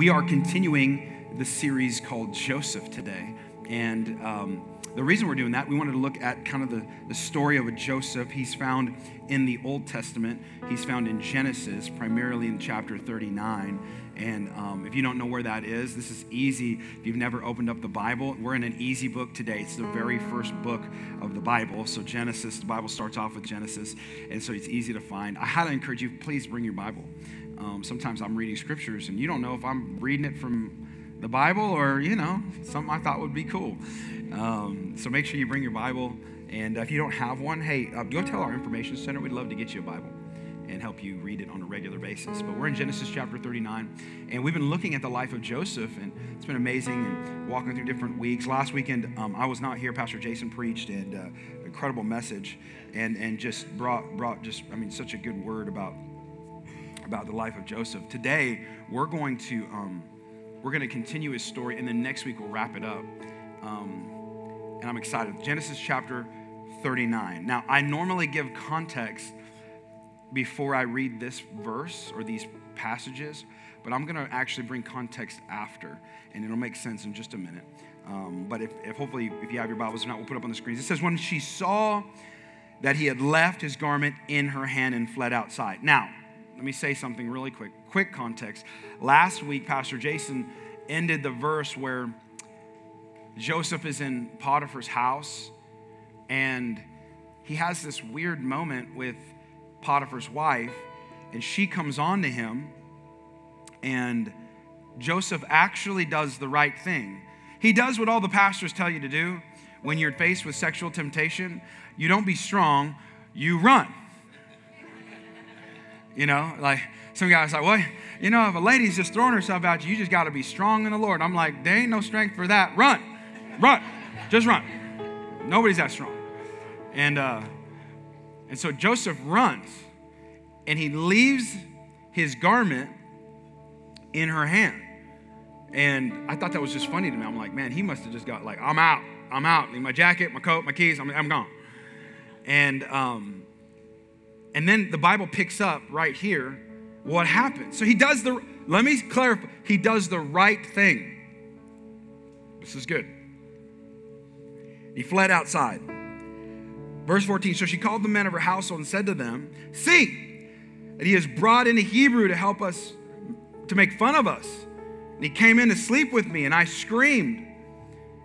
We are continuing the series called Joseph today. And um, the reason we're doing that, we wanted to look at kind of the, the story of a Joseph. He's found in the Old Testament, he's found in Genesis, primarily in chapter 39. And um, if you don't know where that is, this is easy. If you've never opened up the Bible, we're in an easy book today. It's the very first book of the Bible. So, Genesis, the Bible starts off with Genesis. And so it's easy to find. I highly encourage you, please bring your Bible. Um, sometimes I'm reading scriptures and you don't know if I'm reading it from the Bible or, you know, something I thought would be cool. Um, so make sure you bring your Bible. And if you don't have one, hey, uh, go tell our information center. We'd love to get you a Bible and help you read it on a regular basis. But we're in Genesis chapter 39, and we've been looking at the life of Joseph, and it's been amazing and walking through different weeks. Last weekend, um, I was not here. Pastor Jason preached, and uh, incredible message, and and just brought brought just I mean such a good word about about the life of Joseph. Today, we're going to um, we're going to continue his story, and then next week we'll wrap it up. Um, and I'm excited. Genesis chapter 39. Now, I normally give context before I read this verse or these passages, but I'm going to actually bring context after, and it'll make sense in just a minute. Um, but if, if hopefully, if you have your Bibles, if not, we'll put up on the screens. It says, When she saw that he had left his garment in her hand and fled outside. Now, let me say something really quick. Quick context. Last week, Pastor Jason ended the verse where Joseph is in Potiphar's house and he has this weird moment with Potiphar's wife, and she comes on to him, and Joseph actually does the right thing. He does what all the pastors tell you to do when you're faced with sexual temptation. You don't be strong, you run. You know, like some guys like, well, you know, if a lady's just throwing herself at you, you just got to be strong in the Lord. I'm like, there ain't no strength for that. Run, run, just run. Nobody's that strong. And uh, and so Joseph runs, and he leaves his garment in her hand. And I thought that was just funny to me. I'm like, man, he must have just got like, I'm out, I'm out. Leave my jacket, my coat, my keys, I'm, I'm gone. And um, and then the Bible picks up right here what happened. So he does the, let me clarify, he does the right thing. This is good. He fled outside. Verse 14 So she called the men of her household and said to them, See, that he has brought in a Hebrew to help us, to make fun of us. And he came in to sleep with me, and I screamed.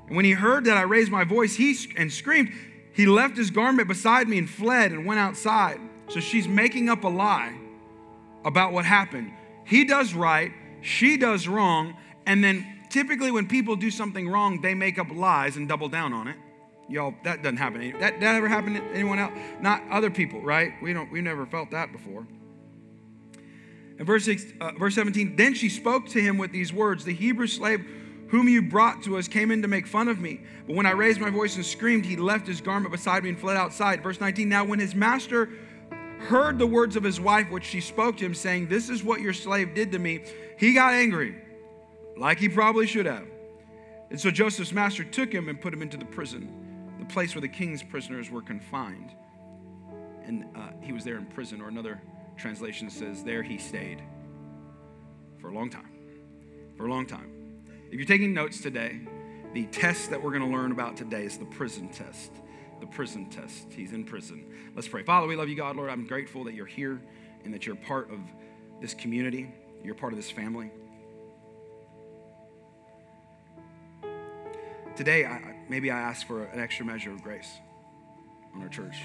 And when he heard that I raised my voice he and screamed, he left his garment beside me and fled and went outside. So she's making up a lie about what happened. He does right, she does wrong, and then typically when people do something wrong, they make up lies and double down on it. Y'all, that doesn't happen. That, that ever happened to anyone else? Not other people, right? We don't. We never felt that before. In verse, six, uh, verse 17, then she spoke to him with these words The Hebrew slave whom you brought to us came in to make fun of me. But when I raised my voice and screamed, he left his garment beside me and fled outside. Verse 19, now when his master heard the words of his wife, which she spoke to him, saying, This is what your slave did to me, he got angry, like he probably should have. And so Joseph's master took him and put him into the prison, the place where the king's prisoners were confined. And uh, he was there in prison, or another translation says, There he stayed for a long time. For a long time. If you're taking notes today, the test that we're going to learn about today is the prison test the prison test. He's in prison. Let's pray. Father, we love you, God, Lord. I'm grateful that you're here and that you're part of this community, you're part of this family. Today, I, maybe I ask for an extra measure of grace on our church.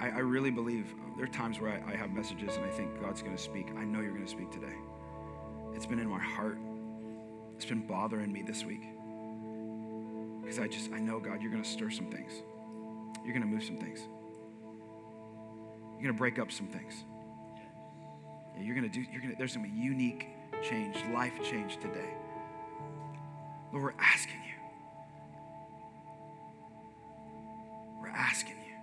I, I really believe uh, there are times where I, I have messages and I think God's going to speak. I know you're going to speak today. It's been in my heart, it's been bothering me this week. Because I just, I know, God, you're going to stir some things. You're going to move some things. You're going to break up some things. Yeah, you're going to do, you're going to, there's going to be unique change, life change today. Lord, we're asking you. We're asking you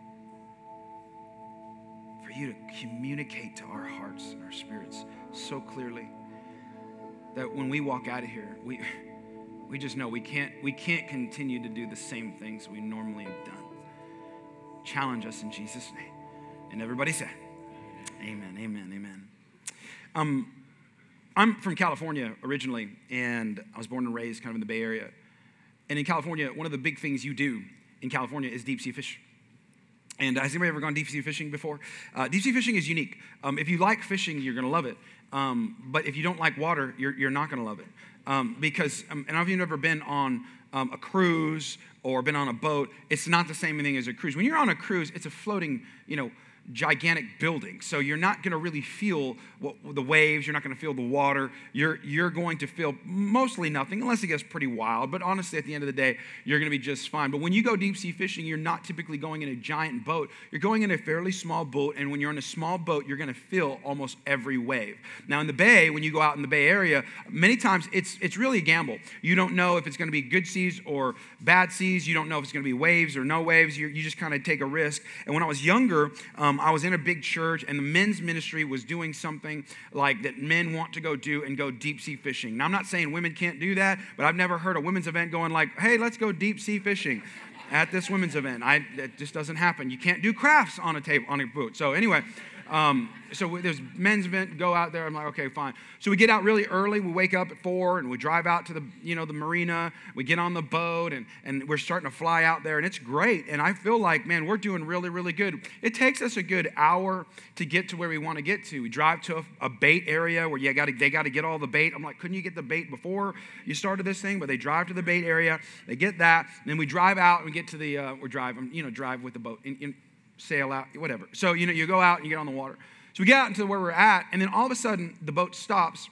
for you to communicate to our hearts and our spirits so clearly that when we walk out of here, we we just know we can't we can't continue to do the same things we normally have done challenge us in jesus name and everybody said amen amen amen um I'm from California originally, and I was born and raised kind of in the Bay Area. And in California, one of the big things you do in California is deep sea fish. And has anybody ever gone deep sea fishing before? Uh, deep sea fishing is unique. Um, if you like fishing, you're going to love it. Um, but if you don't like water, you're, you're not going to love it. Um, because, um, and if you've ever been on um, a cruise or been on a boat, it's not the same thing as a cruise. When you're on a cruise, it's a floating, you know, gigantic building. So you're not going to really feel what, the waves, you're not going to feel the water. You're, you're going to feel mostly nothing, unless it gets pretty wild. But honestly, at the end of the day, you're going to be just fine. But when you go deep sea fishing, you're not typically going in a giant boat. You're going in a fairly small boat. And when you're in a small boat, you're going to feel almost every wave. Now, in the Bay, when you go out in the Bay Area, many times it's, it's really a gamble. You don't know if it's going to be good seas or bad seas. You don't know if it's going to be waves or no waves. you you just kind of take a risk. And when I was younger, um, I was in a big church, and the men's ministry was doing something like that men want to go do and go deep sea fishing. Now, I'm not saying women can't do that, but I've never heard a women's event going like, hey, let's go deep sea fishing at this women's event. I, it just doesn't happen. You can't do crafts on a table, on a boat. So, anyway, um, so there's men's event, go out there. I'm like, okay, fine. So we get out really early. We wake up at four and we drive out to the, you know, the marina. We get on the boat and, and we're starting to fly out there and it's great. And I feel like, man, we're doing really, really good. It takes us a good hour to get to where we want to get to. We drive to a, a bait area where you got to, they got to get all the bait. I'm like, couldn't you get the bait before you started this thing? But they drive to the bait area. They get that. And then we drive out and we get to the, uh, we're driving, you know, drive with the boat. In, in, sail out, whatever. So, you know, you go out and you get on the water. So we get out into where we're at, and then all of a sudden the boat stops,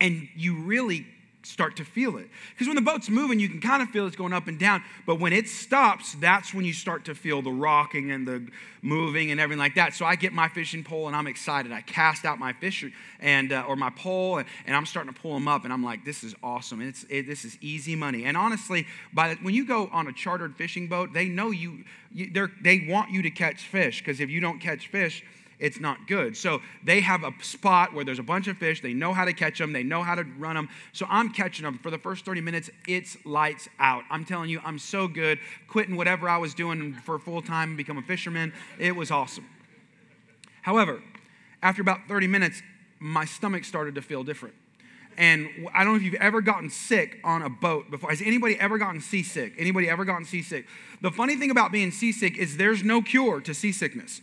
and you really start to feel it. Because when the boat's moving, you can kind of feel it's going up and down. But when it stops, that's when you start to feel the rocking and the moving and everything like that. So I get my fishing pole and I'm excited. I cast out my fish and uh, or my pole and, and, I'm starting to pull them up. And I'm like, this is awesome. And it's it, this is easy money. And honestly, by the, when you go on a chartered fishing boat, they know you. you they want you to catch fish because if you don't catch fish it's not good. So they have a spot where there's a bunch of fish. They know how to catch them, they know how to run them. So I'm catching them for the first 30 minutes. It's lights out. I'm telling you, I'm so good. Quitting whatever I was doing for full time and become a fisherman. It was awesome. However, after about 30 minutes, my stomach started to feel different. And I don't know if you've ever gotten sick on a boat before. Has anybody ever gotten seasick? Anybody ever gotten seasick? The funny thing about being seasick is there's no cure to seasickness.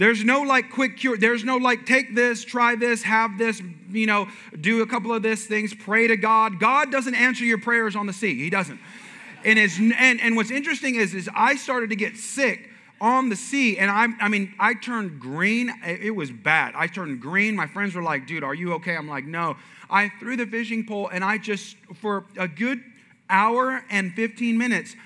There's no like quick cure. There's no like take this, try this, have this, you know, do a couple of this things, pray to God. God doesn't answer your prayers on the sea. He doesn't. And, is, and, and what's interesting is, is I started to get sick on the sea and I, I mean i turned green it was bad i turned green my friends were like dude are you okay i'm like no i threw the fishing pole and i just for a good hour and 15 minutes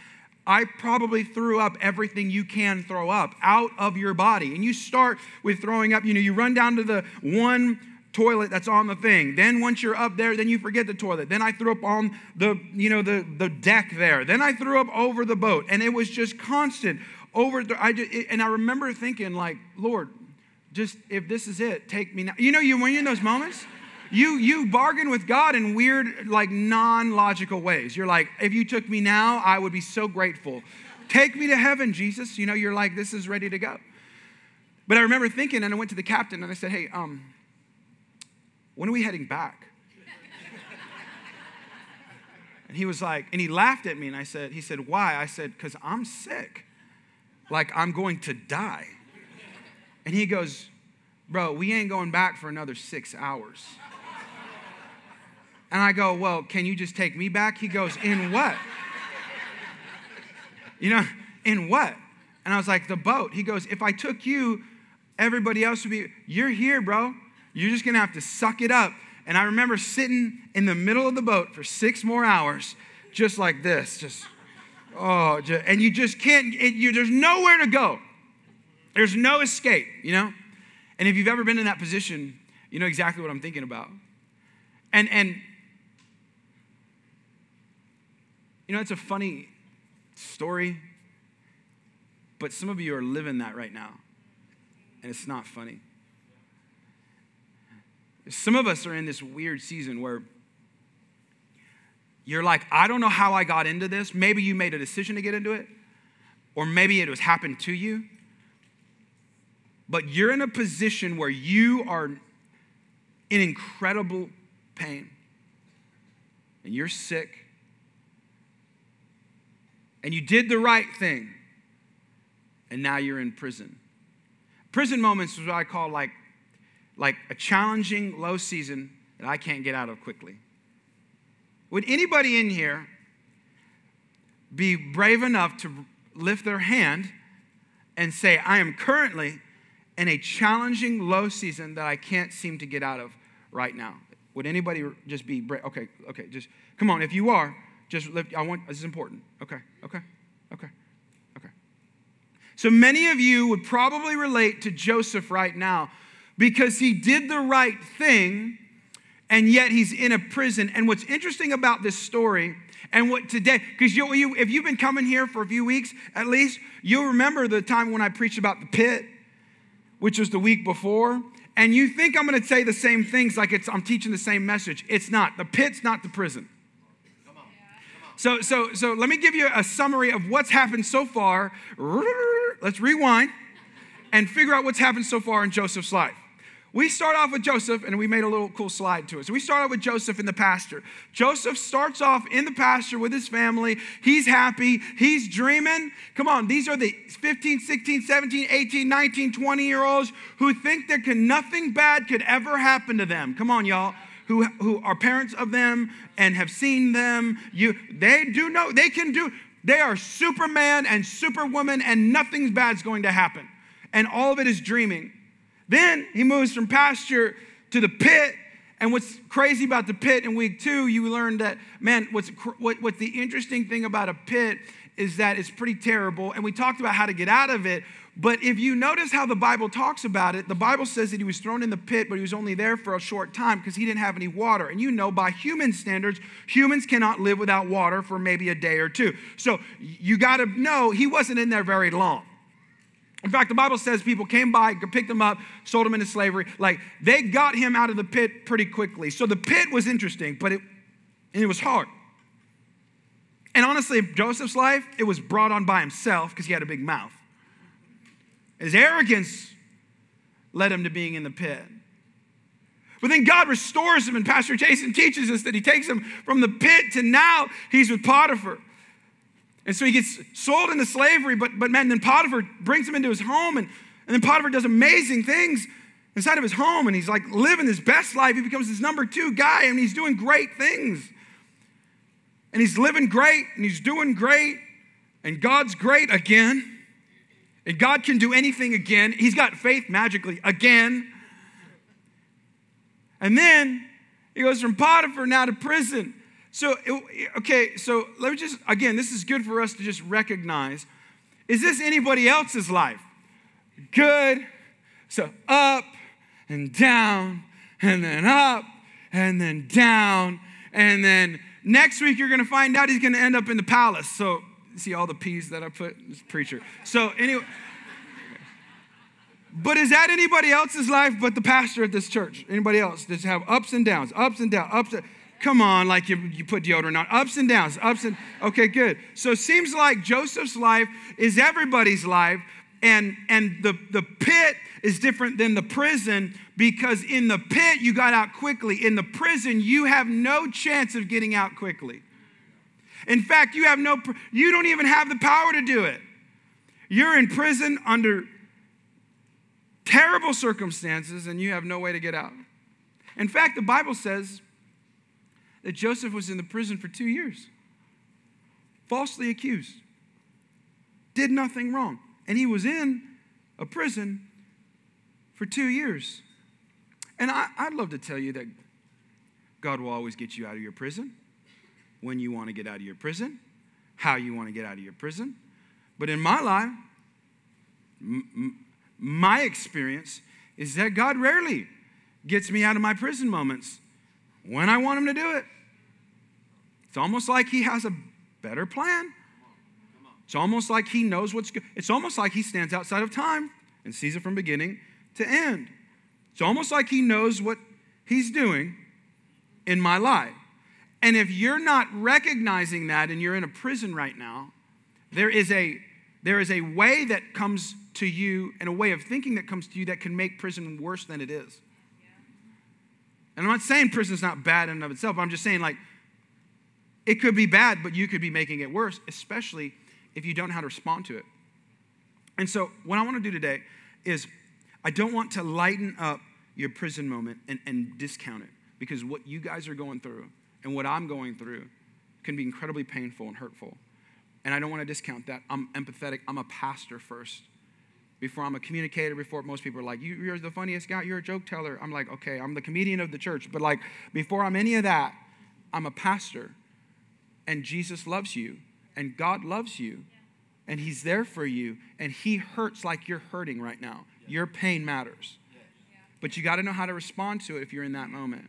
I probably threw up everything you can throw up out of your body. And you start with throwing up, you know, you run down to the one toilet that's on the thing. Then once you're up there, then you forget the toilet. Then I threw up on the, you know, the, the deck there. Then I threw up over the boat. And it was just constant over I just, it, and I remember thinking like, Lord, just if this is it, take me now. You know, you when you're in those moments, you you bargain with God in weird, like non-logical ways. You're like, if you took me now, I would be so grateful. Take me to heaven, Jesus. You know, you're like, this is ready to go. But I remember thinking, and I went to the captain and I said, hey, um, when are we heading back? and he was like, and he laughed at me, and I said, he said, why? I said, because I'm sick. Like I'm going to die. And he goes, bro, we ain't going back for another six hours. And I go, Well, can you just take me back? He goes, In what? You know, in what? And I was like, The boat. He goes, If I took you, everybody else would be, You're here, bro. You're just gonna have to suck it up. And I remember sitting in the middle of the boat for six more hours, just like this, just, oh, just, and you just can't, it, you, there's nowhere to go. There's no escape, you know? And if you've ever been in that position, you know exactly what I'm thinking about. And, and You know, it's a funny story, but some of you are living that right now, and it's not funny. Some of us are in this weird season where you're like, I don't know how I got into this. Maybe you made a decision to get into it, or maybe it was happened to you. But you're in a position where you are in incredible pain, and you're sick, and you did the right thing, and now you're in prison. Prison moments is what I call like, like a challenging low season that I can't get out of quickly. Would anybody in here be brave enough to lift their hand and say, I am currently in a challenging low season that I can't seem to get out of right now? Would anybody just be brave? Okay, okay, just come on. If you are, just lift. I want, this is important. Okay, okay, okay, okay. So many of you would probably relate to Joseph right now because he did the right thing and yet he's in a prison. And what's interesting about this story and what today, because you, you, if you've been coming here for a few weeks at least, you'll remember the time when I preached about the pit, which was the week before. And you think I'm going to say the same things like it's, I'm teaching the same message. It's not. The pit's not the prison. So, so, so let me give you a summary of what's happened so far. Let's rewind and figure out what's happened so far in Joseph's life. We start off with Joseph, and we made a little cool slide to it. So we start off with Joseph in the pasture. Joseph starts off in the pasture with his family. He's happy. He's dreaming. Come on, these are the 15, 16, 17, 18, 19, 20 year olds who think there can, nothing bad could ever happen to them. Come on, y'all. Who, who are parents of them and have seen them. You, they do know, they can do, they are Superman and Superwoman, and nothing's bad's going to happen. And all of it is dreaming. Then he moves from pasture to the pit. And what's crazy about the pit in week two, you learned that, man, what's, what, what's the interesting thing about a pit is that it's pretty terrible. And we talked about how to get out of it. But if you notice how the Bible talks about it, the Bible says that he was thrown in the pit, but he was only there for a short time because he didn't have any water. And you know, by human standards, humans cannot live without water for maybe a day or two. So you got to know he wasn't in there very long. In fact, the Bible says people came by, picked him up, sold him into slavery. Like they got him out of the pit pretty quickly. So the pit was interesting, but it, it was hard. And honestly, Joseph's life, it was brought on by himself because he had a big mouth. His arrogance led him to being in the pit. But then God restores him, and Pastor Jason teaches us that he takes him from the pit to now he's with Potiphar. And so he gets sold into slavery, but, but man, then Potiphar brings him into his home, and, and then Potiphar does amazing things inside of his home, and he's like living his best life. He becomes this number two guy, and he's doing great things. And he's living great, and he's doing great, and God's great again. And God can do anything again. He's got faith magically again. And then he goes from Potiphar now to prison. So, okay, so let me just, again, this is good for us to just recognize. Is this anybody else's life? Good. So up and down, and then up, and then down, and then next week you're gonna find out he's gonna end up in the palace. So, see all the P's that I put? This preacher. So, anyway. But is that anybody else's life but the pastor at this church? Anybody else? Does have ups and downs, ups and downs, ups and Come on, like you, you put deodorant on. Ups and downs, ups and, okay, good. So it seems like Joseph's life is everybody's life, and, and the, the pit is different than the prison because in the pit you got out quickly. In the prison, you have no chance of getting out quickly. In fact, you have no, you don't even have the power to do it. You're in prison under terrible circumstances and you have no way to get out. In fact, the Bible says that Joseph was in the prison for two years, falsely accused, did nothing wrong. And he was in a prison for two years. And I, would love to tell you that God will always get you out of your prison, when you want to get out of your prison, how you want to get out of your prison. But in my life, m- my experience is that God rarely gets me out of my prison moments when I want Him to do it. It's almost like he has a better plan. It's almost like he knows what's good. It's almost like he stands outside of time and sees it from beginning to end. It's almost like he knows what he's doing in my life. And if you're not recognizing that and you're in a prison right now, there is a there is a way that comes to you and a way of thinking that comes to you that can make prison worse than it is. And I'm not saying prison's not bad in and of itself. I'm just saying, like, it could be bad, but you could be making it worse, especially if you don't know how to respond to it. And so, what I want to do today is I don't want to lighten up your prison moment and, and discount it because what you guys are going through and what I'm going through can be incredibly painful and hurtful. And I don't want to discount that. I'm empathetic. I'm a pastor first. Before I'm a communicator, before most people are like, you, are the funniest guy, you're a joke teller. I'm like, okay, I'm the comedian of the church. But like, before I'm any of that, I'm a pastor. And Jesus loves you, and God loves you, and He's there for you, and He hurts like you're hurting right now. Your pain matters. But you got to know how to respond to it if you're in that moment.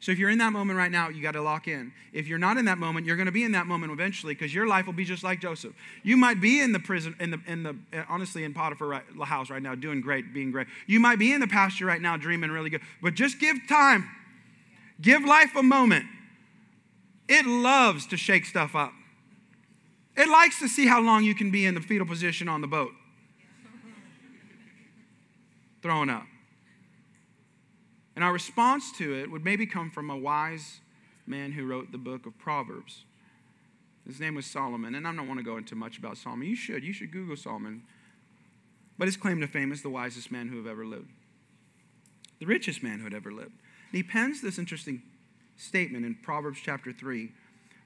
So if you're in that moment right now, you got to lock in. If you're not in that moment, you're going to be in that moment eventually because your life will be just like Joseph. You might be in the prison, in the, in the eh, honestly in Potiphar right, house right now, doing great, being great. You might be in the pasture right now, dreaming really good. But just give time. Give life a moment. It loves to shake stuff up. It likes to see how long you can be in the fetal position on the boat. Throwing up. And our response to it would maybe come from a wise man who wrote the book of Proverbs. His name was Solomon. And I don't want to go into much about Solomon. You should. You should Google Solomon. But his claim to fame is the wisest man who have ever lived, the richest man who had ever lived. And he pens this interesting statement in Proverbs chapter 3,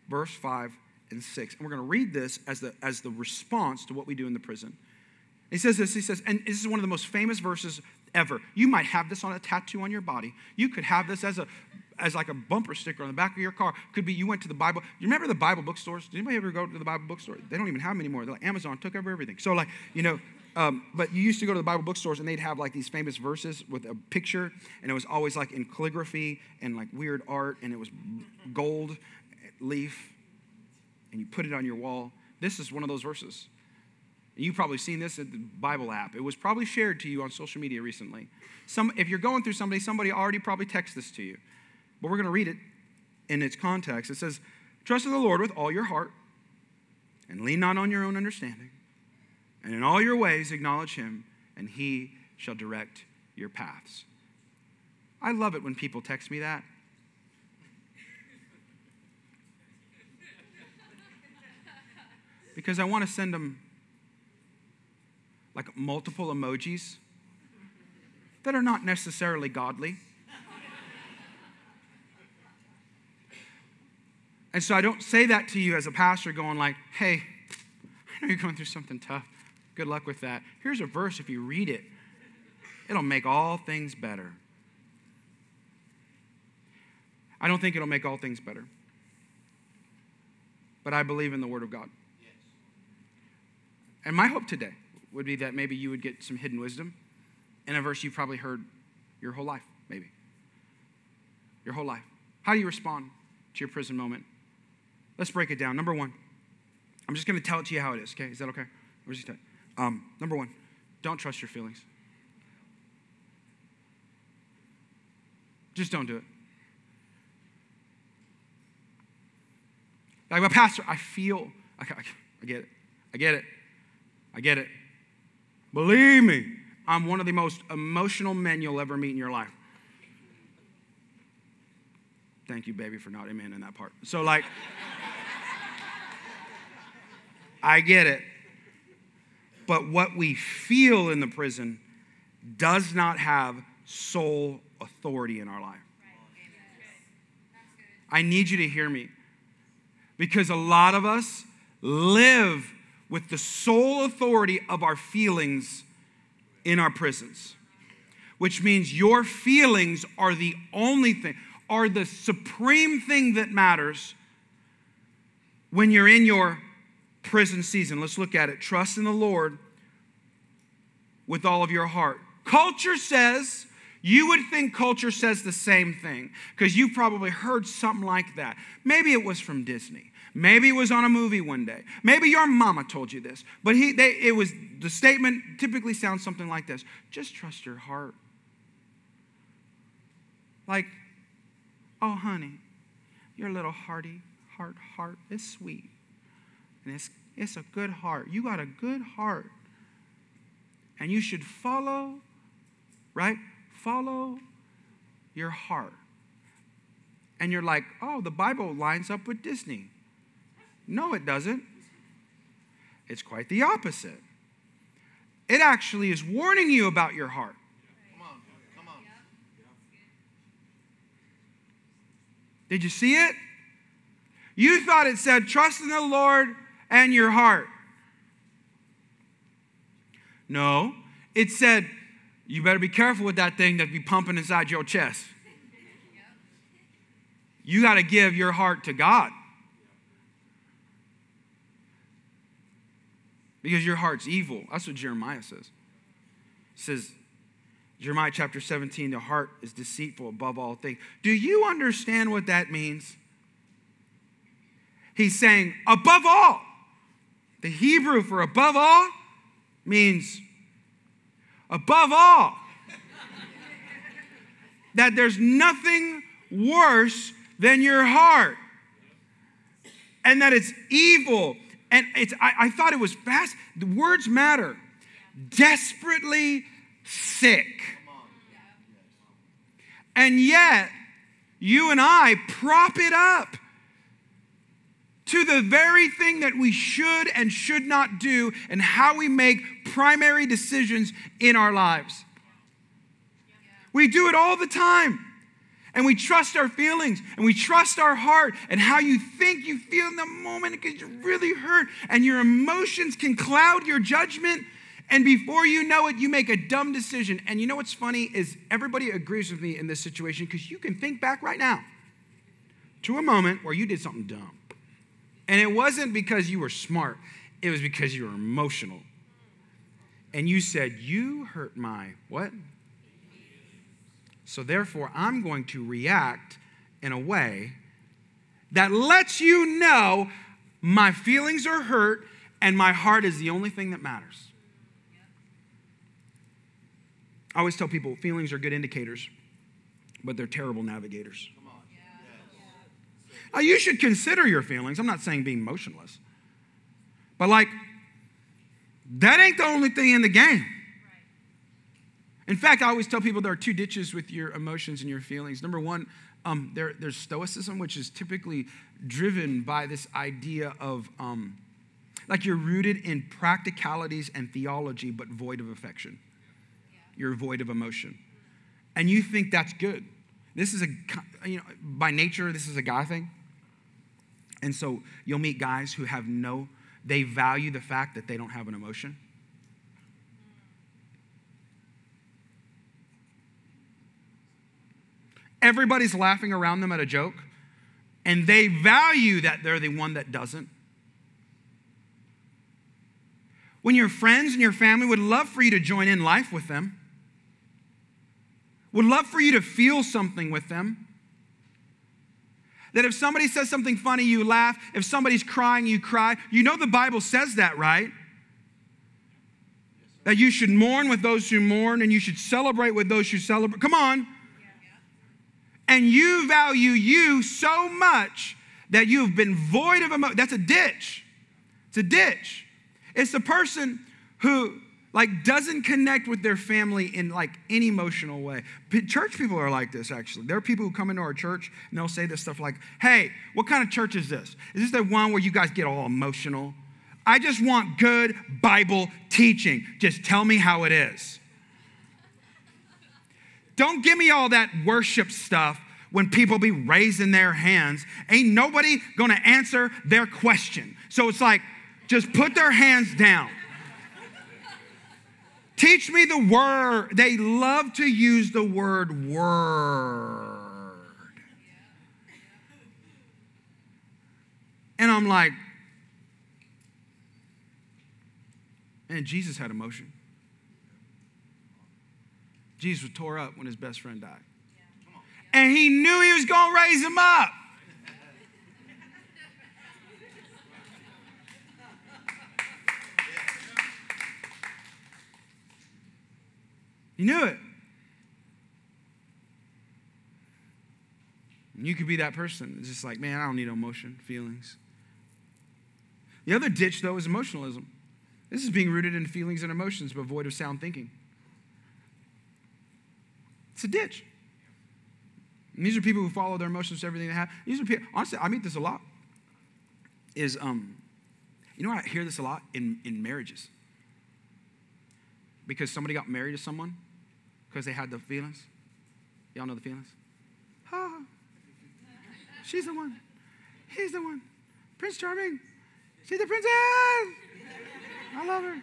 verse 5 and 6. And we're going to read this as the, as the response to what we do in the prison. He says this, he says, and this is one of the most famous verses ever. You might have this on a tattoo on your body. You could have this as a as like a bumper sticker on the back of your car. Could be you went to the Bible. You remember the Bible bookstores? Did anybody ever go to the Bible bookstore? They don't even have them anymore. They're like Amazon took over everything. So like you know, um, but you used to go to the Bible bookstores and they'd have like these famous verses with a picture, and it was always like in calligraphy and like weird art, and it was gold leaf, and you put it on your wall. This is one of those verses. You've probably seen this at the Bible app. It was probably shared to you on social media recently. Some, if you're going through somebody, somebody already probably texted this to you. But we're going to read it in its context. It says, Trust in the Lord with all your heart, and lean not on your own understanding. And in all your ways acknowledge him, and he shall direct your paths. I love it when people text me that. Because I want to send them like multiple emojis that are not necessarily godly. And so I don't say that to you as a pastor going like, "Hey, I know you're going through something tough. Good luck with that. Here's a verse if you read it. It'll make all things better." I don't think it'll make all things better. But I believe in the word of God. And my hope today would be that maybe you would get some hidden wisdom in a verse you've probably heard your whole life, maybe. Your whole life. How do you respond to your prison moment? Let's break it down. Number one, I'm just going to tell it to you how it is, okay? Is that okay? Um, number one, don't trust your feelings. Just don't do it. Like, well, Pastor, I feel, I, I get it. I get it. I get it. Believe me, I'm one of the most emotional men you'll ever meet in your life. Thank you, baby, for not amen in that part. So, like, I get it. But what we feel in the prison does not have sole authority in our life. I need you to hear me. Because a lot of us live with the sole authority of our feelings in our prisons, which means your feelings are the only thing, are the supreme thing that matters when you're in your prison season. Let's look at it. Trust in the Lord with all of your heart. Culture says, you would think culture says the same thing because you've probably heard something like that. Maybe it was from Disney. Maybe it was on a movie one day. Maybe your mama told you this. But he, they, it was the statement typically sounds something like this: Just trust your heart. Like, oh honey, your little hearty heart heart is sweet, and it's it's a good heart. You got a good heart, and you should follow, right? Follow your heart. And you're like, oh, the Bible lines up with Disney. No, it doesn't. It's quite the opposite. It actually is warning you about your heart. Come on, come on. Did you see it? You thought it said, trust in the Lord and your heart. No, it said, you better be careful with that thing that be pumping inside your chest. You got to give your heart to God. Because your heart's evil. That's what Jeremiah says. Says, Jeremiah chapter 17, the heart is deceitful above all things. Do you understand what that means? He's saying, above all. The Hebrew for above all means above all. that there's nothing worse than your heart. And that it's evil. And it's, I, I thought it was fast. The words matter. Desperately sick. And yet, you and I prop it up to the very thing that we should and should not do and how we make primary decisions in our lives. We do it all the time. And we trust our feelings and we trust our heart and how you think you feel in the moment because you're really hurt and your emotions can cloud your judgment. And before you know it, you make a dumb decision. And you know what's funny is everybody agrees with me in this situation because you can think back right now to a moment where you did something dumb. And it wasn't because you were smart, it was because you were emotional. And you said, You hurt my what? So therefore, I'm going to react in a way that lets you know my feelings are hurt and my heart is the only thing that matters. I always tell people feelings are good indicators, but they're terrible navigators. Now, you should consider your feelings. I'm not saying being motionless. But, like, that ain't the only thing in the game. In fact, I always tell people there are two ditches with your emotions and your feelings. Number one, um, there, there's stoicism, which is typically driven by this idea of um, like you're rooted in practicalities and theology, but void of affection. You're void of emotion. And you think that's good. This is a, you know, by nature, this is a guy thing. And so you'll meet guys who have no, they value the fact that they don't have an emotion. Everybody's laughing around them at a joke, and they value that they're the one that doesn't. When your friends and your family would love for you to join in life with them, would love for you to feel something with them, that if somebody says something funny, you laugh. If somebody's crying, you cry. You know the Bible says that, right? That you should mourn with those who mourn and you should celebrate with those who celebrate. Come on. And you value you so much that you've been void of emotion. That's a ditch. It's a ditch. It's the person who like doesn't connect with their family in like any emotional way. Church people are like this actually. There are people who come into our church and they'll say this stuff like, "Hey, what kind of church is this? Is this the one where you guys get all emotional? I just want good Bible teaching. Just tell me how it is." Don't give me all that worship stuff when people be raising their hands. Ain't nobody gonna answer their question. So it's like, just put their hands down. Teach me the word. They love to use the word word. And I'm like, and Jesus had emotion. Jesus was tore up when his best friend died. And he knew he was going to raise him up. He knew it. And you could be that person. It's just like, man, I don't need emotion, feelings. The other ditch, though, is emotionalism. This is being rooted in feelings and emotions, but void of sound thinking. It's a ditch. And these are people who follow their emotions to everything they have. These are people, honestly, I meet this a lot. Is, um, you know, I hear this a lot in, in marriages. Because somebody got married to someone because they had the feelings. Y'all know the feelings? Ah, she's the one. He's the one. Prince Charming. She's the princess. I love her.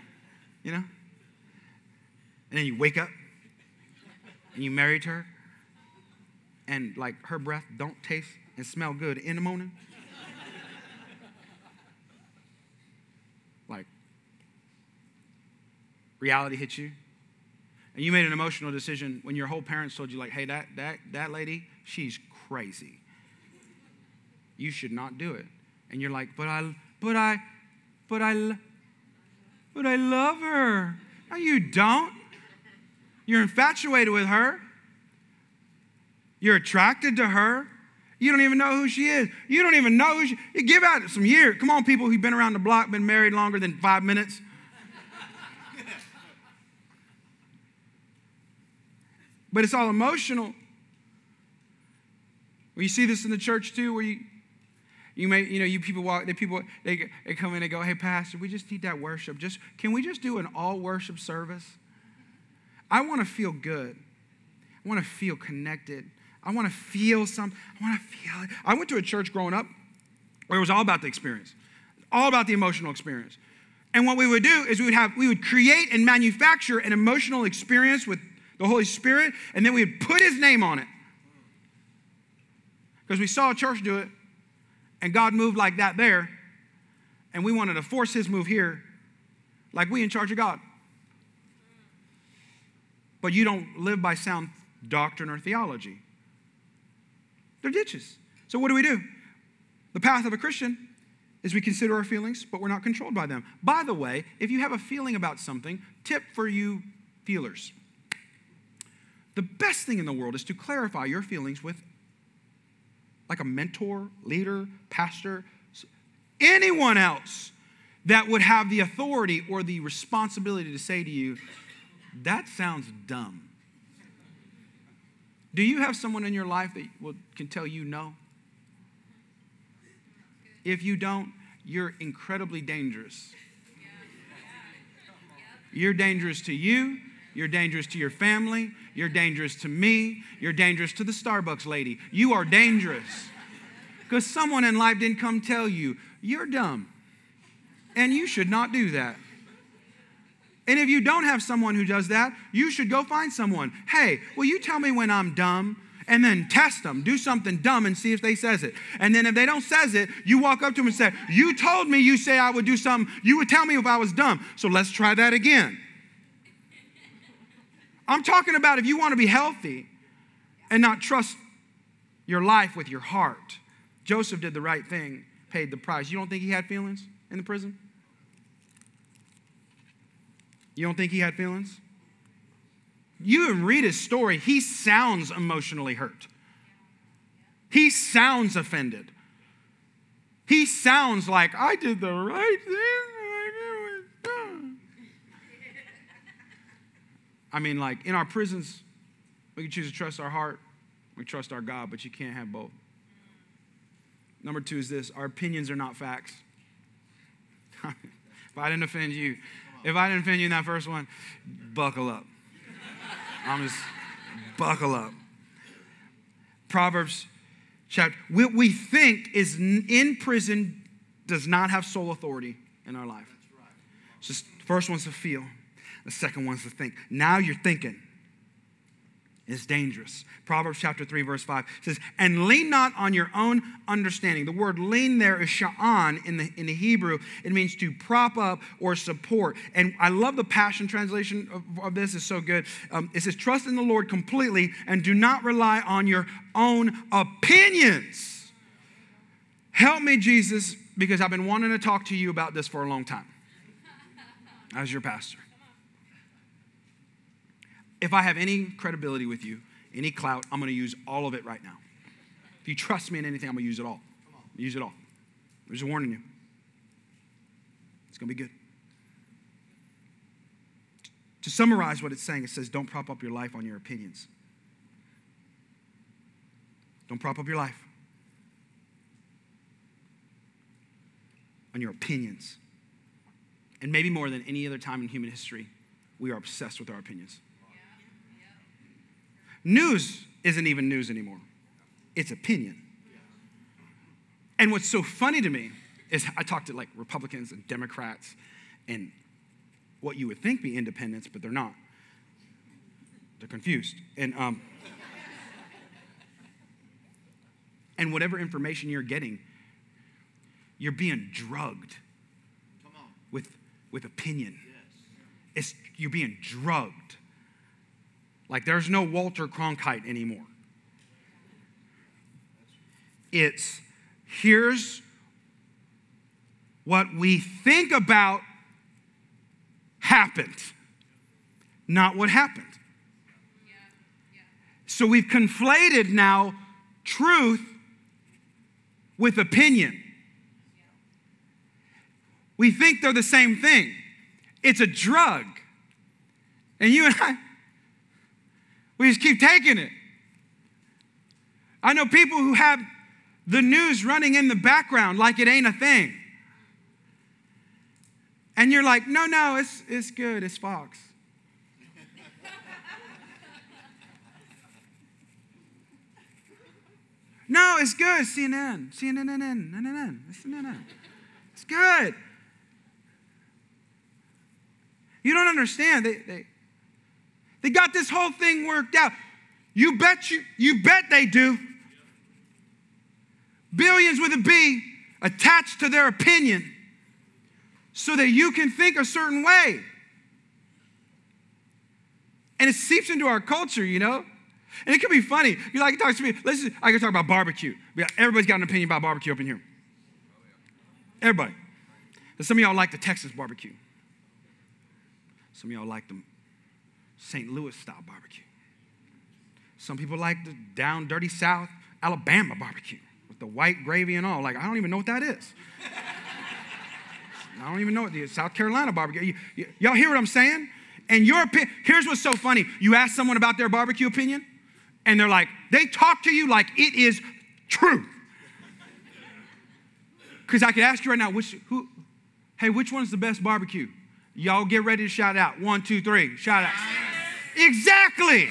You know? And then you wake up and you married her and like her breath don't taste and smell good in the morning. like reality hits you. And you made an emotional decision when your whole parents told you, like, hey, that that that lady, she's crazy. You should not do it. And you're like, but I but I but I but I love her. No, you don't. You're infatuated with her. You're attracted to her. You don't even know who she is. You don't even know who she you Give out some years. Come on, people who've been around the block, been married longer than five minutes. but it's all emotional. Well, you see this in the church too, where you you may, you know, you people walk, the people they, they come in and go, hey, Pastor, we just need that worship. Just can we just do an all worship service? I want to feel good. I want to feel connected. I want to feel something. I want to feel it. I went to a church growing up where it was all about the experience, all about the emotional experience. And what we would do is we would have we would create and manufacture an emotional experience with the Holy Spirit, and then we would put His name on it because we saw a church do it, and God moved like that there, and we wanted to force His move here, like we in charge of God. But you don't live by sound doctrine or theology. They're ditches. So, what do we do? The path of a Christian is we consider our feelings, but we're not controlled by them. By the way, if you have a feeling about something, tip for you feelers. The best thing in the world is to clarify your feelings with like a mentor, leader, pastor, anyone else that would have the authority or the responsibility to say to you, that sounds dumb. Do you have someone in your life that will, can tell you no? If you don't, you're incredibly dangerous. You're dangerous to you. You're dangerous to your family. You're dangerous to me. You're dangerous to the Starbucks lady. You are dangerous. Because someone in life didn't come tell you, you're dumb. And you should not do that. And if you don't have someone who does that, you should go find someone. Hey, will you tell me when I'm dumb? And then test them. Do something dumb and see if they says it. And then if they don't says it, you walk up to them and say, "You told me you say I would do something. You would tell me if I was dumb. So let's try that again." I'm talking about if you want to be healthy and not trust your life with your heart. Joseph did the right thing, paid the price. You don't think he had feelings in the prison? You don't think he had feelings? You read his story, he sounds emotionally hurt. He sounds offended. He sounds like, I did the right thing. I mean, like in our prisons, we can choose to trust our heart, we trust our God, but you can't have both. Number two is this our opinions are not facts. if I didn't offend you, if I didn't offend you in that first one, buckle up. I'm just buckle up. Proverbs chapter, what we think is in prison does not have sole authority in our life. Just first one's to feel, the second one's to think. Now you're thinking is dangerous. Proverbs chapter 3, verse 5 says, And lean not on your own understanding. The word lean there is sha'an in the, in the Hebrew. It means to prop up or support. And I love the Passion translation of, of this, is so good. Um, it says, Trust in the Lord completely and do not rely on your own opinions. Help me, Jesus, because I've been wanting to talk to you about this for a long time as your pastor if I have any credibility with you, any clout, I'm going to use all of it right now. If you trust me in anything, I'm going to use it all. Use it all. I'm just warning you. It's going to be good. To summarize what it's saying, it says, don't prop up your life on your opinions. Don't prop up your life on your opinions. And maybe more than any other time in human history, we are obsessed with our opinions. News isn't even news anymore, it's opinion. And what's so funny to me is I talk to like Republicans and Democrats and what you would think be independents, but they're not. They're confused. And, um, and whatever information you're getting, you're being drugged with, with opinion. It's, you're being drugged. Like there's no Walter Cronkite anymore. It's here's what we think about happened, not what happened. So we've conflated now truth with opinion. We think they're the same thing. It's a drug. And you and I, we just keep taking it. I know people who have the news running in the background like it ain't a thing. And you're like, no, no, it's, it's good, it's Fox. no, it's good, CNN, CNN, CNN, CNN. It's good. You don't understand. They, they, they got this whole thing worked out. You bet you, you bet they do billions with a B attached to their opinion so that you can think a certain way. And it seeps into our culture, you know? And it can be funny. You like talk to me. Listen, I can talk about barbecue. Everybody's got an opinion about barbecue up in here. Everybody. And some of y'all like the Texas barbecue. Some of y'all like the St. Louis style barbecue. Some people like the down dirty South Alabama barbecue with the white gravy and all. Like, I don't even know what that is. I don't even know what the South Carolina barbecue. Y'all hear what I'm saying? And your opinion, here's what's so funny. You ask someone about their barbecue opinion, and they're like, they talk to you like it is truth. Because I could ask you right now, which who, hey, which one's the best barbecue? Y'all get ready to shout out. One, two, three. Shout out. Exactly.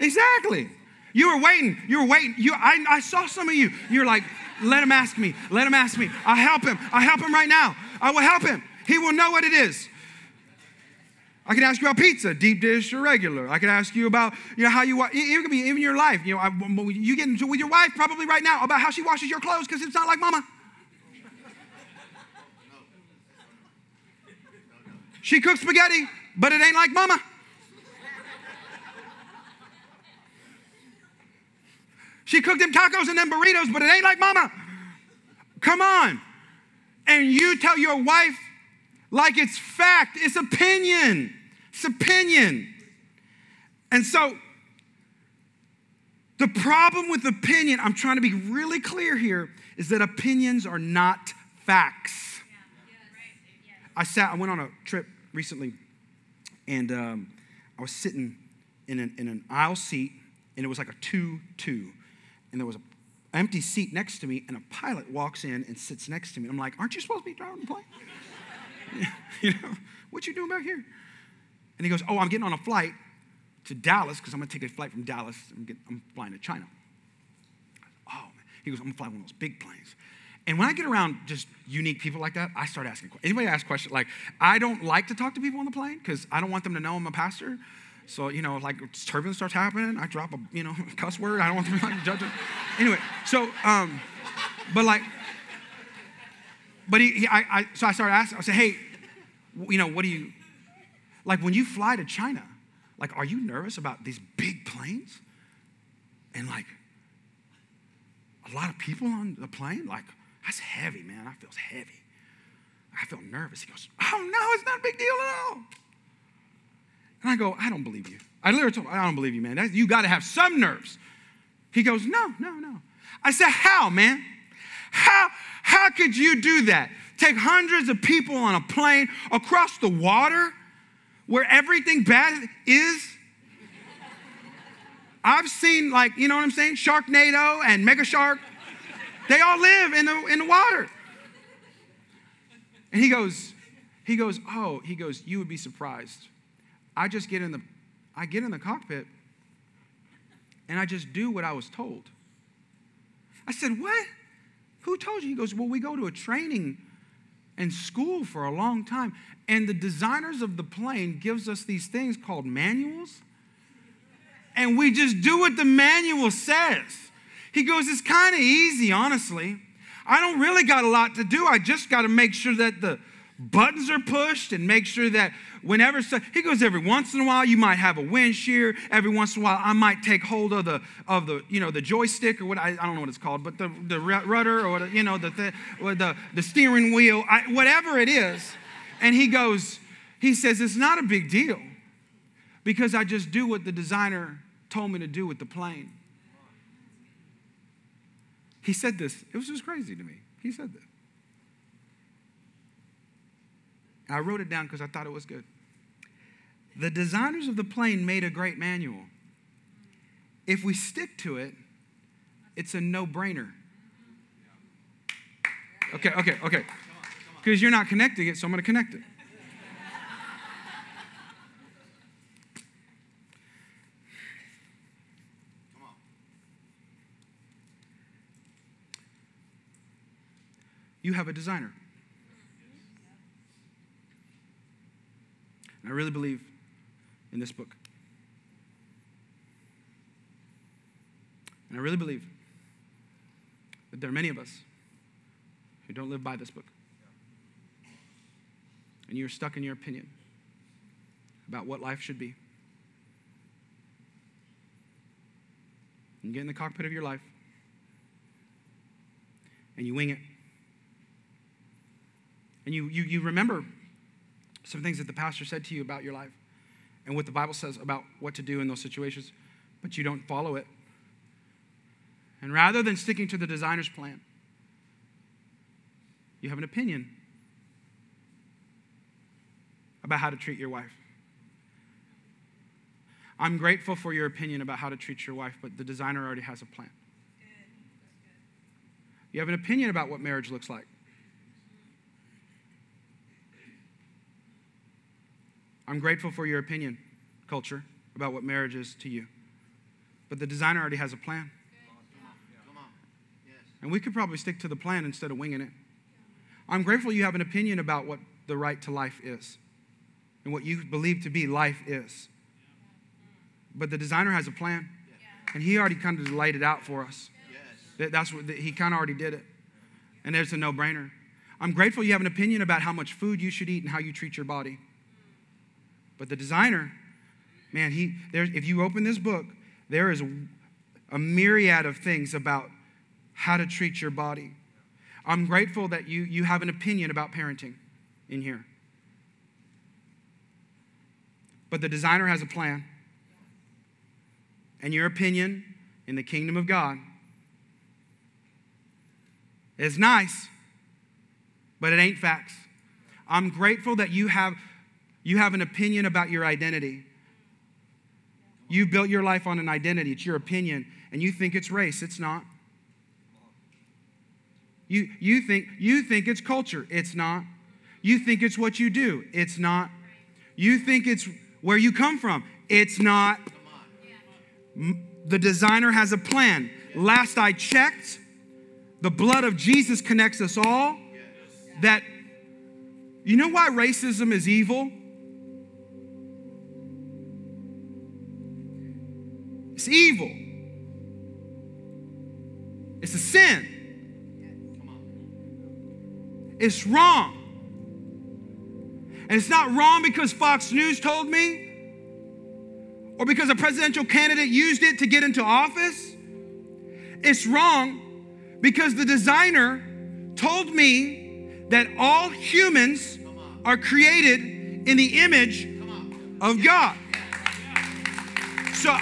Exactly. You were waiting. You were waiting. You, I, I saw some of you. You're like, let him ask me. Let him ask me. I'll help him. I'll help him right now. I will help him. He will know what it is. I can ask you about pizza, deep dish or regular. I can ask you about, you know, how you, it could be even your life. You know, I, you get into with your wife probably right now about how she washes your clothes because it's not like mama. She cooks spaghetti, but it ain't like mama. She cooked them tacos and them burritos, but it ain't like mama. Come on. And you tell your wife like it's fact, it's opinion. It's opinion. And so, the problem with opinion, I'm trying to be really clear here, is that opinions are not facts. I sat, I went on a trip recently, and um, I was sitting in an, in an aisle seat, and it was like a 2 2 and there was an empty seat next to me, and a pilot walks in and sits next to me. I'm like, aren't you supposed to be driving the plane? you know, what you doing back here? And he goes, oh, I'm getting on a flight to Dallas because I'm going to take a flight from Dallas. I'm, getting, I'm flying to China. Oh, man. He goes, I'm going to fly one of those big planes. And when I get around just unique people like that, I start asking questions. Anybody ask questions? Like, I don't like to talk to people on the plane because I don't want them to know I'm a pastor. So, you know, like turbulence starts happening, I drop a, you know, cuss word. I don't want them to judge it. Anyway, so, um, but like, but he, he I, I, so I started asking, I said, hey, you know, what do you, like when you fly to China, like, are you nervous about these big planes? And like, a lot of people on the plane, like, that's heavy, man. That feels heavy. I feel nervous. He goes, oh no, it's not a big deal at all. And I go, I don't believe you. I literally told him, I don't believe you, man. You got to have some nerves. He goes, No, no, no. I said, How, man? How, how could you do that? Take hundreds of people on a plane across the water where everything bad is? I've seen like, you know what I'm saying? Sharknado and Mega Shark. They all live in the in the water. And he goes, he goes, oh, he goes, you would be surprised. I just get in the, I get in the cockpit and I just do what I was told. I said, what? Who told you? He goes, well, we go to a training and school for a long time. And the designers of the plane gives us these things called manuals. And we just do what the manual says. He goes, it's kind of easy, honestly. I don't really got a lot to do. I just got to make sure that the buttons are pushed and make sure that whenever so, he goes every once in a while you might have a wind shear every once in a while i might take hold of the of the you know the joystick or what i, I don't know what it's called but the, the rudder or the, you know the, the the, the steering wheel I, whatever it is and he goes he says it's not a big deal because i just do what the designer told me to do with the plane he said this it was just crazy to me he said this I wrote it down because I thought it was good. The designers of the plane made a great manual. If we stick to it, it's a no brainer. Okay, okay, okay. Because you're not connecting it, so I'm going to connect it. You have a designer. And I really believe in this book. And I really believe that there are many of us who don't live by this book. And you're stuck in your opinion about what life should be. You get in the cockpit of your life and you wing it. And you, you, you remember some things that the pastor said to you about your life and what the Bible says about what to do in those situations, but you don't follow it. And rather than sticking to the designer's plan, you have an opinion about how to treat your wife. I'm grateful for your opinion about how to treat your wife, but the designer already has a plan. You have an opinion about what marriage looks like. I'm grateful for your opinion, culture, about what marriage is to you. But the designer already has a plan. And we could probably stick to the plan instead of winging it. I'm grateful you have an opinion about what the right to life is and what you believe to be life is. But the designer has a plan, and he already kind of laid it out for us. That's what he kind of already did it. And there's a no brainer. I'm grateful you have an opinion about how much food you should eat and how you treat your body. But the designer, man, he there. If you open this book, there is a, myriad of things about how to treat your body. I'm grateful that you you have an opinion about parenting in here. But the designer has a plan. And your opinion in the kingdom of God is nice, but it ain't facts. I'm grateful that you have you have an opinion about your identity. You built your life on an identity, it's your opinion, and you think it's race. It's not. You, you, think, you think it's culture. It's not. You think it's what you do. It's not. You think it's where you come from. It's not. The designer has a plan. Last I checked, the blood of Jesus connects us all. That, you know why racism is evil? It's evil. It's a sin. It's wrong. And it's not wrong because Fox News told me or because a presidential candidate used it to get into office. It's wrong because the designer told me that all humans are created in the image of God. So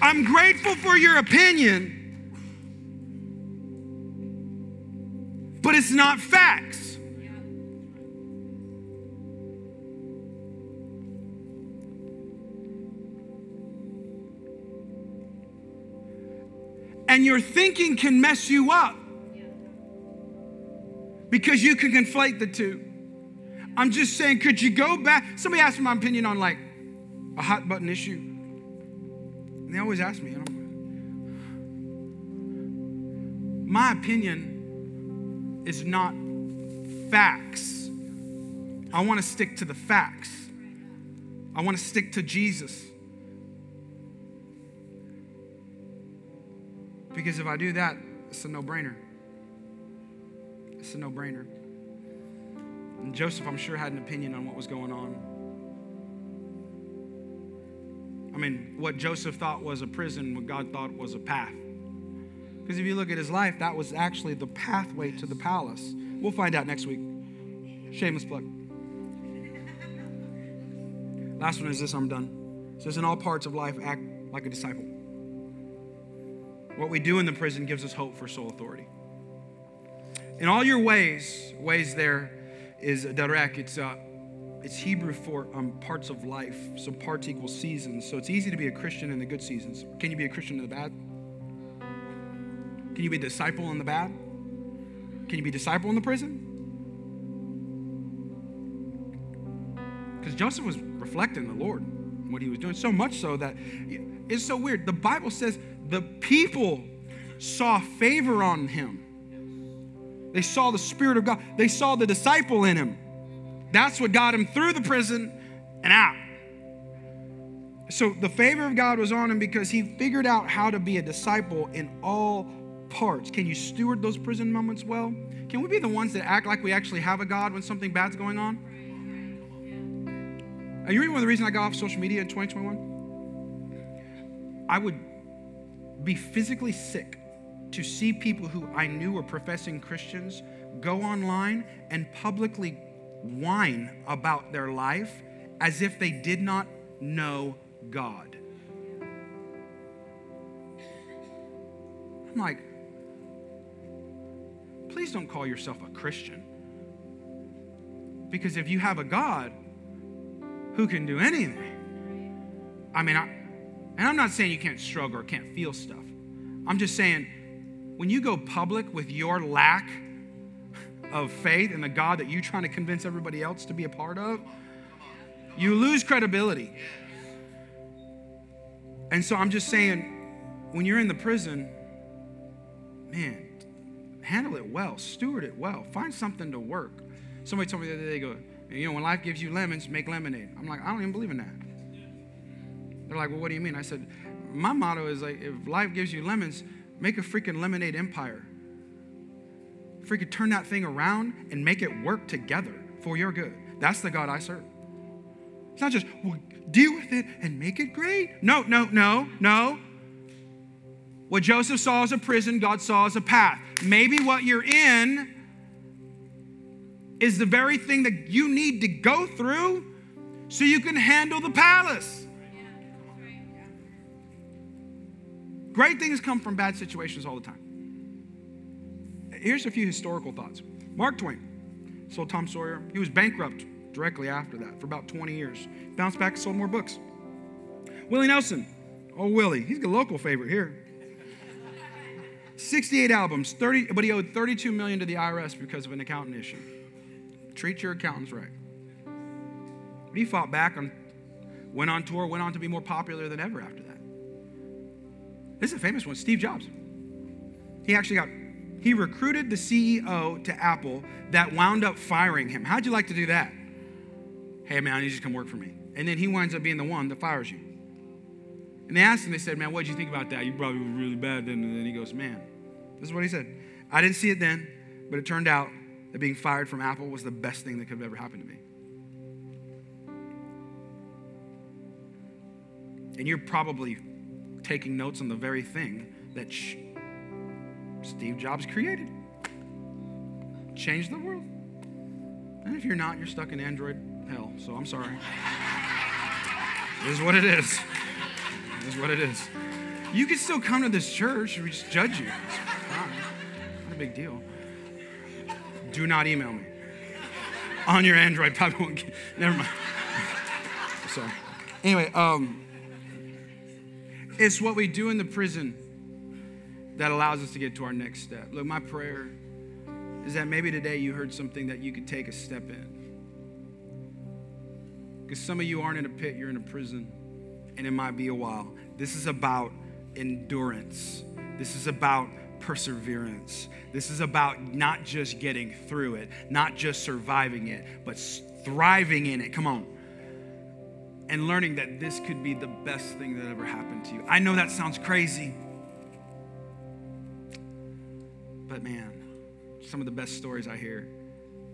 I'm grateful for your opinion, but it's not facts. And your thinking can mess you up because you can conflate the two. I'm just saying, could you go back? Somebody asked me my opinion on like a hot button issue. And they always ask me, you know, my opinion is not facts. I want to stick to the facts. I want to stick to Jesus. Because if I do that, it's a no brainer. It's a no brainer. And Joseph, I'm sure, had an opinion on what was going on. I mean, what Joseph thought was a prison, what God thought was a path. Because if you look at his life, that was actually the pathway to the palace. We'll find out next week. Shameless plug. Last one is this I'm done. It says, In all parts of life, act like a disciple. What we do in the prison gives us hope for soul authority. In all your ways, ways there is darek. It's uh, it's Hebrew for um, parts of life. So parts equal seasons. So it's easy to be a Christian in the good seasons. Can you be a Christian in the bad? Can you be a disciple in the bad? Can you be a disciple in the prison? Because Joseph was reflecting the Lord, what he was doing, so much so that it's so weird. The Bible says the people saw favor on him. They saw the Spirit of God. They saw the disciple in him. That's what got him through the prison and out. So the favor of God was on him because he figured out how to be a disciple in all parts. Can you steward those prison moments well? Can we be the ones that act like we actually have a God when something bad's going on? Are you remember one of the reasons I got off social media in 2021? I would be physically sick to see people who I knew were professing Christians go online and publicly whine about their life as if they did not know God. I'm like, please don't call yourself a Christian. Because if you have a God who can do anything, I mean, I, and I'm not saying you can't struggle or can't feel stuff. I'm just saying when you go public with your lack of faith and the God that you're trying to convince everybody else to be a part of, you lose credibility. And so I'm just saying, when you're in the prison, man, handle it well, steward it well, find something to work. Somebody told me the other day, go, you know, when life gives you lemons, make lemonade. I'm like, I don't even believe in that. They're like, well, what do you mean? I said, my motto is like, if life gives you lemons, make a freaking lemonade empire. Freaking turn that thing around and make it work together for your good. That's the God I serve. It's not just, well, deal with it and make it great. No, no, no, no. What Joseph saw as a prison, God saw as a path. Maybe what you're in is the very thing that you need to go through so you can handle the palace. Great things come from bad situations all the time. Here's a few historical thoughts. Mark Twain sold Tom Sawyer. He was bankrupt directly after that for about 20 years. Bounced back and sold more books. Willie Nelson. Oh, Willie. He's a local favorite here. 68 albums, 30, but he owed 32 million to the IRS because of an accountant issue. Treat your accountants right. But he fought back and went on tour, went on to be more popular than ever after that. This is a famous one, Steve Jobs. He actually got, he recruited the CEO to Apple that wound up firing him. How'd you like to do that? Hey, man, I need you to come work for me. And then he winds up being the one that fires you. And they asked him, they said, man, what'd you think about that? You probably were really bad then. And then he goes, man, this is what he said. I didn't see it then, but it turned out that being fired from Apple was the best thing that could have ever happened to me. And you're probably taking notes on the very thing that Steve Jobs created. Changed the world. And if you're not, you're stuck in Android hell. So I'm sorry. it is what it is. It is what it is. You can still come to this church. We just judge you. Not, not a big deal. Do not email me on your Android. Probably won't get, never mind. Sorry. Anyway, um, it's what we do in the prison that allows us to get to our next step. Look, my prayer is that maybe today you heard something that you could take a step in. Because some of you aren't in a pit, you're in a prison, and it might be a while. This is about endurance, this is about perseverance. This is about not just getting through it, not just surviving it, but thriving in it. Come on. And learning that this could be the best thing that ever happened to you. I know that sounds crazy. But man, some of the best stories I hear,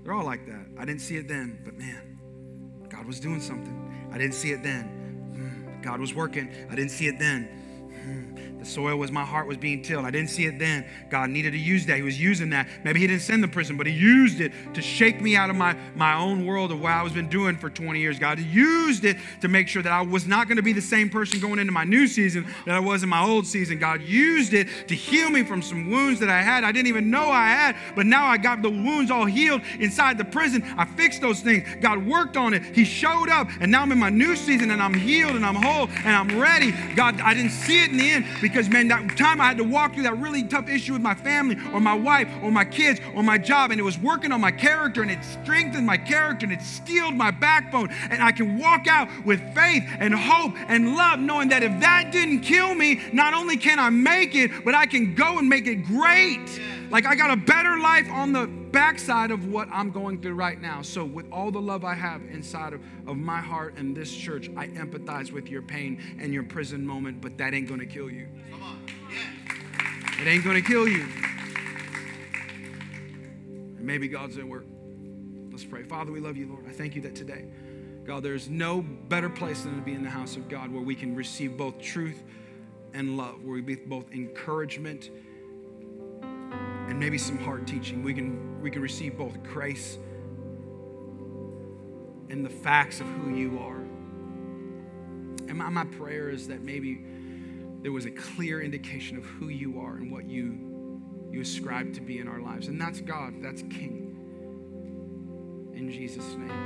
they're all like that. I didn't see it then, but man, God was doing something. I didn't see it then. Hmm, God was working. I didn't see it then. The soil was my heart was being tilled. I didn't see it then. God needed to use that. He was using that. Maybe He didn't send the prison, but He used it to shake me out of my, my own world of what I was been doing for 20 years. God used it to make sure that I was not going to be the same person going into my new season that I was in my old season. God used it to heal me from some wounds that I had. I didn't even know I had, but now I got the wounds all healed inside the prison. I fixed those things. God worked on it. He showed up, and now I'm in my new season and I'm healed and I'm whole and I'm ready. God, I didn't see it in the end because, man, that time I had to walk through that really tough issue with my family or my wife or my kids or my job, and it was working on my character and it strengthened my character and it steeled my backbone. And I can walk out with faith and hope and love, knowing that if that didn't kill me, not only can I make it, but I can go and make it great. Like I got a better life on the backside of what I'm going through right now. So, with all the love I have inside of, of my heart and this church, I empathize with your pain and your prison moment, but that ain't gonna kill you. Come on. Yeah. It ain't gonna kill you. And maybe God's at work. Let's pray. Father, we love you, Lord. I thank you that today, God, there's no better place than to be in the house of God where we can receive both truth and love, where we be both encouragement and maybe some hard teaching. We can, we can receive both grace and the facts of who you are. And my, my prayer is that maybe there was a clear indication of who you are and what you, you ascribe to be in our lives. And that's God, that's King. In Jesus' name.